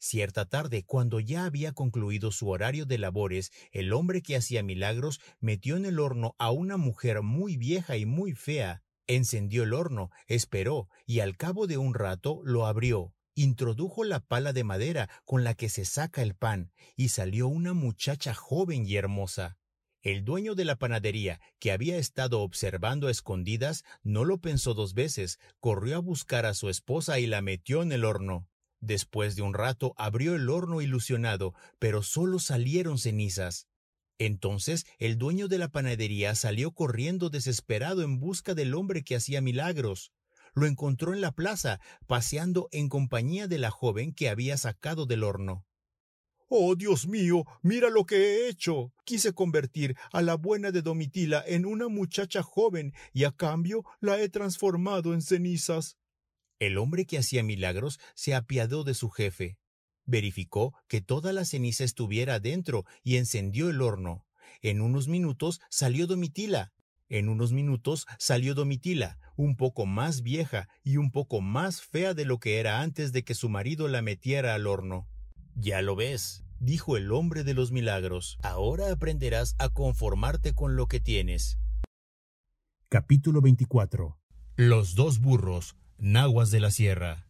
Cierta tarde, cuando ya había concluido su horario de labores, el hombre que hacía milagros metió en el horno a una mujer muy vieja y muy fea. Encendió el horno, esperó, y al cabo de un rato lo abrió. Introdujo la pala de madera con la que se saca el pan, y salió una muchacha joven y hermosa. El dueño de la panadería, que había estado observando a escondidas, no lo pensó dos veces, corrió a buscar a su esposa y la metió en el horno. Después de un rato abrió el horno ilusionado, pero solo salieron cenizas. Entonces el dueño de la panadería salió corriendo desesperado en busca del hombre que hacía milagros. Lo encontró en la plaza, paseando en compañía de la joven que había sacado del horno. Oh, Dios mío, mira lo que he hecho. Quise convertir a la buena de Domitila en una muchacha joven y a cambio la he transformado en cenizas. El hombre que hacía milagros se apiadó de su jefe. Verificó que toda la ceniza estuviera dentro y encendió el horno. En unos minutos salió Domitila. En unos minutos salió Domitila, un poco más vieja y un poco más fea de lo que era antes de que su marido la metiera al horno. Ya lo ves, dijo el hombre de los milagros. Ahora aprenderás a conformarte con lo que tienes. Capítulo 24 Los dos burros, naguas de la sierra.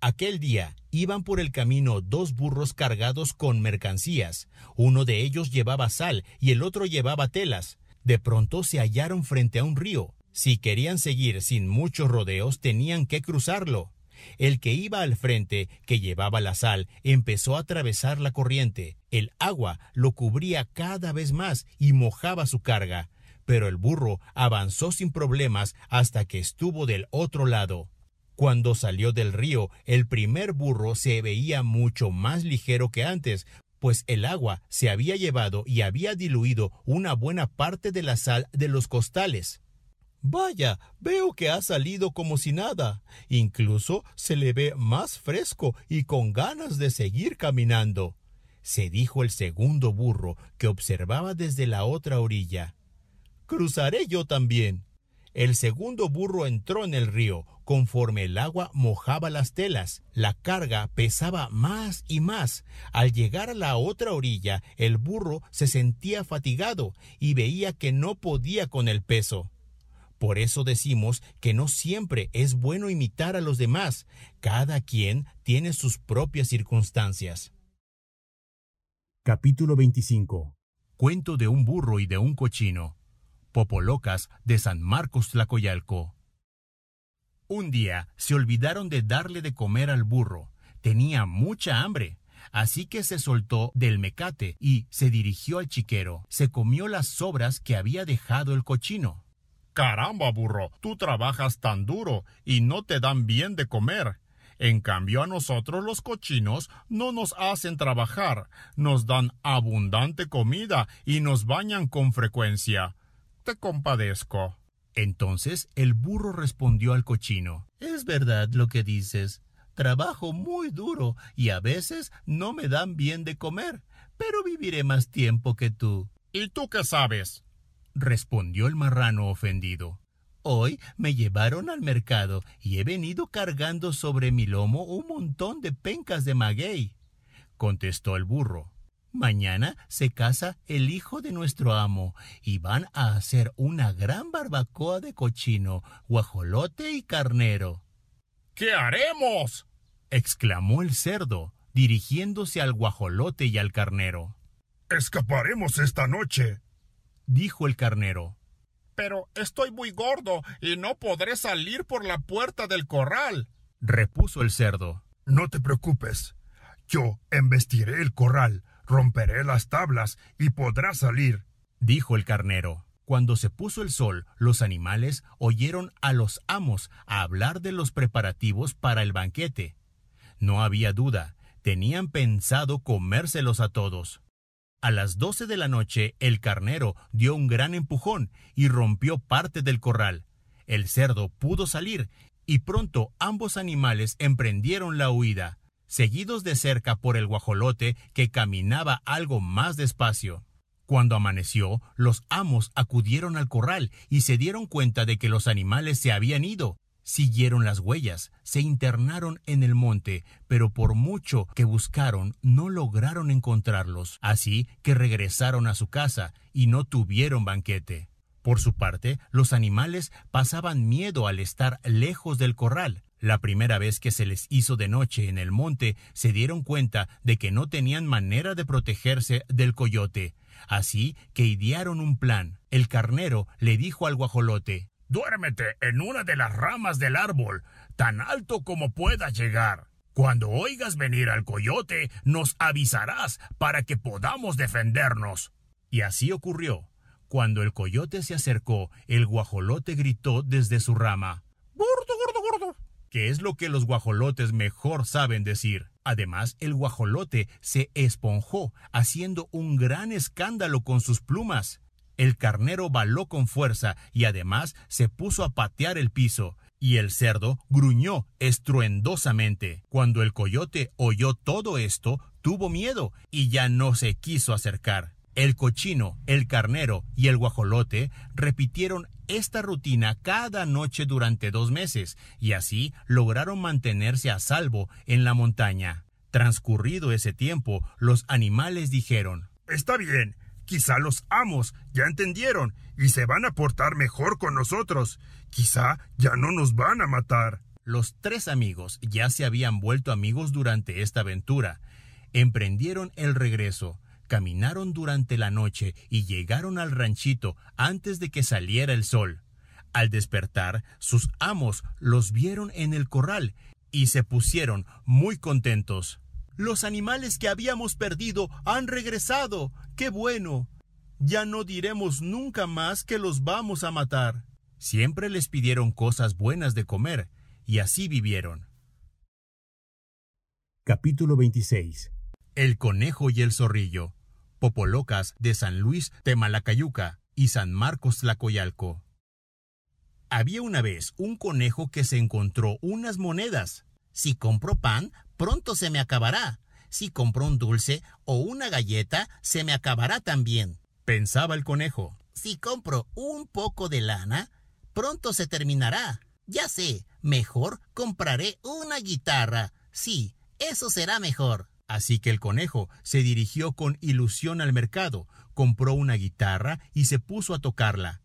Aquel día iban por el camino dos burros cargados con mercancías. Uno de ellos llevaba sal y el otro llevaba telas. De pronto se hallaron frente a un río. Si querían seguir sin muchos rodeos, tenían que cruzarlo. El que iba al frente, que llevaba la sal, empezó a atravesar la corriente. El agua lo cubría cada vez más y mojaba su carga. Pero el burro avanzó sin problemas hasta que estuvo del otro lado. Cuando salió del río, el primer burro se veía mucho más ligero que antes, pues el agua se había llevado y había diluido una buena parte de la sal de los costales. Vaya, veo que ha salido como si nada. Incluso se le ve más fresco y con ganas de seguir caminando. Se dijo el segundo burro que observaba desde la otra orilla. Cruzaré yo también. El segundo burro entró en el río. Conforme el agua mojaba las telas, la carga pesaba más y más. Al llegar a la otra orilla, el burro se sentía fatigado y veía que no podía con el peso. Por eso decimos que no siempre es bueno imitar a los demás. Cada quien tiene sus propias circunstancias. Capítulo 25 Cuento de un burro y de un cochino. Popolocas de San Marcos Tlacoyalco. Un día se olvidaron de darle de comer al burro. Tenía mucha hambre. Así que se soltó del mecate y se dirigió al chiquero. Se comió las sobras que había dejado el cochino. Caramba, burro, tú trabajas tan duro y no te dan bien de comer. En cambio a nosotros los cochinos no nos hacen trabajar, nos dan abundante comida y nos bañan con frecuencia. Te compadezco. Entonces el burro respondió al cochino. Es verdad lo que dices. Trabajo muy duro y a veces no me dan bien de comer, pero viviré más tiempo que tú. ¿Y tú qué sabes? respondió el marrano ofendido. Hoy me llevaron al mercado y he venido cargando sobre mi lomo un montón de pencas de maguey, contestó el burro. Mañana se casa el hijo de nuestro amo y van a hacer una gran barbacoa de cochino, guajolote y carnero. ¿Qué haremos? exclamó el cerdo, dirigiéndose al guajolote y al carnero. Escaparemos esta noche, dijo el carnero. Pero estoy muy gordo y no podré salir por la puerta del corral, repuso el cerdo. No te preocupes. Yo embestiré el corral, romperé las tablas y podrás salir, dijo el carnero. Cuando se puso el sol, los animales oyeron a los amos hablar de los preparativos para el banquete. No había duda, tenían pensado comérselos a todos. A las doce de la noche el carnero dio un gran empujón y rompió parte del corral. El cerdo pudo salir y pronto ambos animales emprendieron la huida, seguidos de cerca por el guajolote que caminaba algo más despacio. Cuando amaneció, los amos acudieron al corral y se dieron cuenta de que los animales se habían ido. Siguieron las huellas, se internaron en el monte, pero por mucho que buscaron no lograron encontrarlos, así que regresaron a su casa y no tuvieron banquete. Por su parte, los animales pasaban miedo al estar lejos del corral. La primera vez que se les hizo de noche en el monte, se dieron cuenta de que no tenían manera de protegerse del coyote. Así que idearon un plan. El carnero le dijo al guajolote, Duérmete en una de las ramas del árbol, tan alto como puedas llegar. Cuando oigas venir al coyote, nos avisarás para que podamos defendernos. Y así ocurrió. Cuando el coyote se acercó, el guajolote gritó desde su rama. Que es lo que los guajolotes mejor saben decir. Además, el guajolote se esponjó, haciendo un gran escándalo con sus plumas. El carnero baló con fuerza y además se puso a patear el piso, y el cerdo gruñó estruendosamente. Cuando el coyote oyó todo esto, tuvo miedo y ya no se quiso acercar. El cochino, el carnero y el guajolote repitieron esta rutina cada noche durante dos meses, y así lograron mantenerse a salvo en la montaña. Transcurrido ese tiempo, los animales dijeron Está bien, Quizá los amos ya entendieron y se van a portar mejor con nosotros. Quizá ya no nos van a matar. Los tres amigos ya se habían vuelto amigos durante esta aventura. Emprendieron el regreso, caminaron durante la noche y llegaron al ranchito antes de que saliera el sol. Al despertar, sus amos los vieron en el corral y se pusieron muy contentos. Los animales que habíamos perdido han regresado. ¡Qué bueno! Ya no diremos nunca más que los vamos a matar. Siempre les pidieron cosas buenas de comer, y así vivieron. Capítulo 26 El conejo y el zorrillo. Popolocas de San Luis Temalacayuca y San Marcos Tlacoyalco. Había una vez un conejo que se encontró unas monedas. Si compro pan, pronto se me acabará. Si compro un dulce o una galleta, se me acabará también. Pensaba el conejo. Si compro un poco de lana, pronto se terminará. Ya sé, mejor compraré una guitarra. Sí, eso será mejor. Así que el conejo se dirigió con ilusión al mercado, compró una guitarra y se puso a tocarla.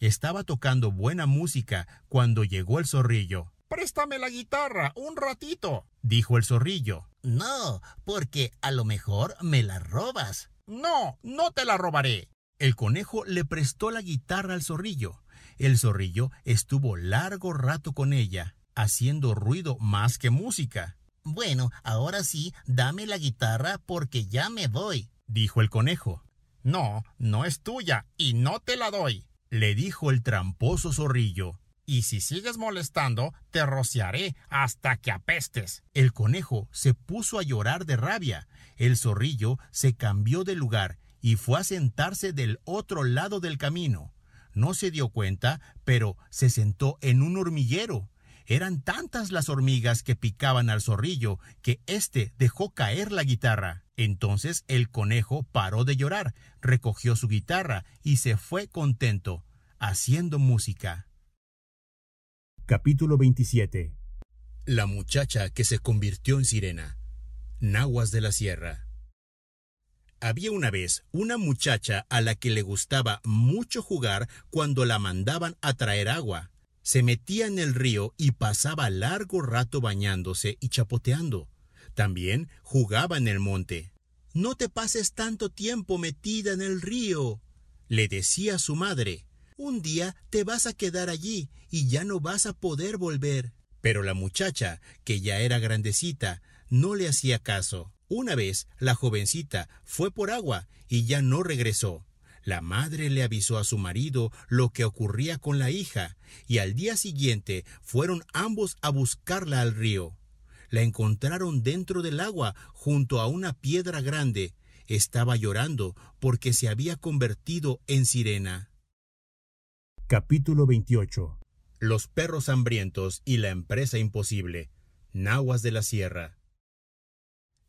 Estaba tocando buena música cuando llegó el zorrillo. Préstame la guitarra un ratito, dijo el zorrillo. No, porque a lo mejor me la robas. No, no te la robaré. El conejo le prestó la guitarra al zorrillo. El zorrillo estuvo largo rato con ella, haciendo ruido más que música. Bueno, ahora sí, dame la guitarra porque ya me voy, dijo el conejo. No, no es tuya y no te la doy, le dijo el tramposo zorrillo y si sigues molestando, te rociaré hasta que apestes. El conejo se puso a llorar de rabia. El zorrillo se cambió de lugar y fue a sentarse del otro lado del camino. No se dio cuenta, pero se sentó en un hormiguero. Eran tantas las hormigas que picaban al zorrillo que éste dejó caer la guitarra. Entonces el conejo paró de llorar, recogió su guitarra y se fue contento, haciendo música. Capítulo 27 La muchacha que se convirtió en sirena. Nahuas de la Sierra. Había una vez una muchacha a la que le gustaba mucho jugar cuando la mandaban a traer agua. Se metía en el río y pasaba largo rato bañándose y chapoteando. También jugaba en el monte. No te pases tanto tiempo metida en el río, le decía su madre. Un día te vas a quedar allí y ya no vas a poder volver. Pero la muchacha, que ya era grandecita, no le hacía caso. Una vez la jovencita fue por agua y ya no regresó. La madre le avisó a su marido lo que ocurría con la hija, y al día siguiente fueron ambos a buscarla al río. La encontraron dentro del agua, junto a una piedra grande. Estaba llorando porque se había convertido en sirena. Capítulo 28 Los perros hambrientos y la empresa imposible. Nahuas de la Sierra.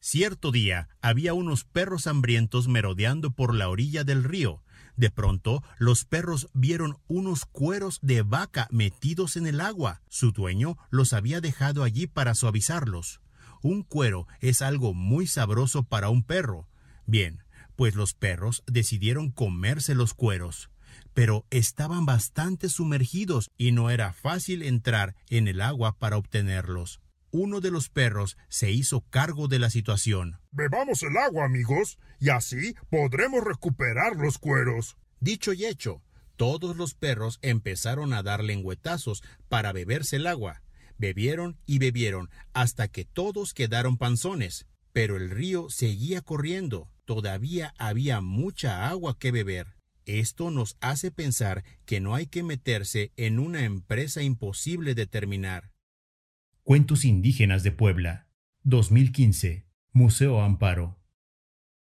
Cierto día había unos perros hambrientos merodeando por la orilla del río. De pronto los perros vieron unos cueros de vaca metidos en el agua. Su dueño los había dejado allí para suavizarlos. Un cuero es algo muy sabroso para un perro. Bien, pues los perros decidieron comerse los cueros. Pero estaban bastante sumergidos y no era fácil entrar en el agua para obtenerlos uno de los perros se hizo cargo de la situación. Bebamos el agua, amigos, y así podremos recuperar los cueros. Dicho y hecho, todos los perros empezaron a dar lengüetazos para beberse el agua. Bebieron y bebieron hasta que todos quedaron panzones. Pero el río seguía corriendo. Todavía había mucha agua que beber. Esto nos hace pensar que no hay que meterse en una empresa imposible de terminar. Cuentos indígenas de Puebla. 2015. Museo Amparo.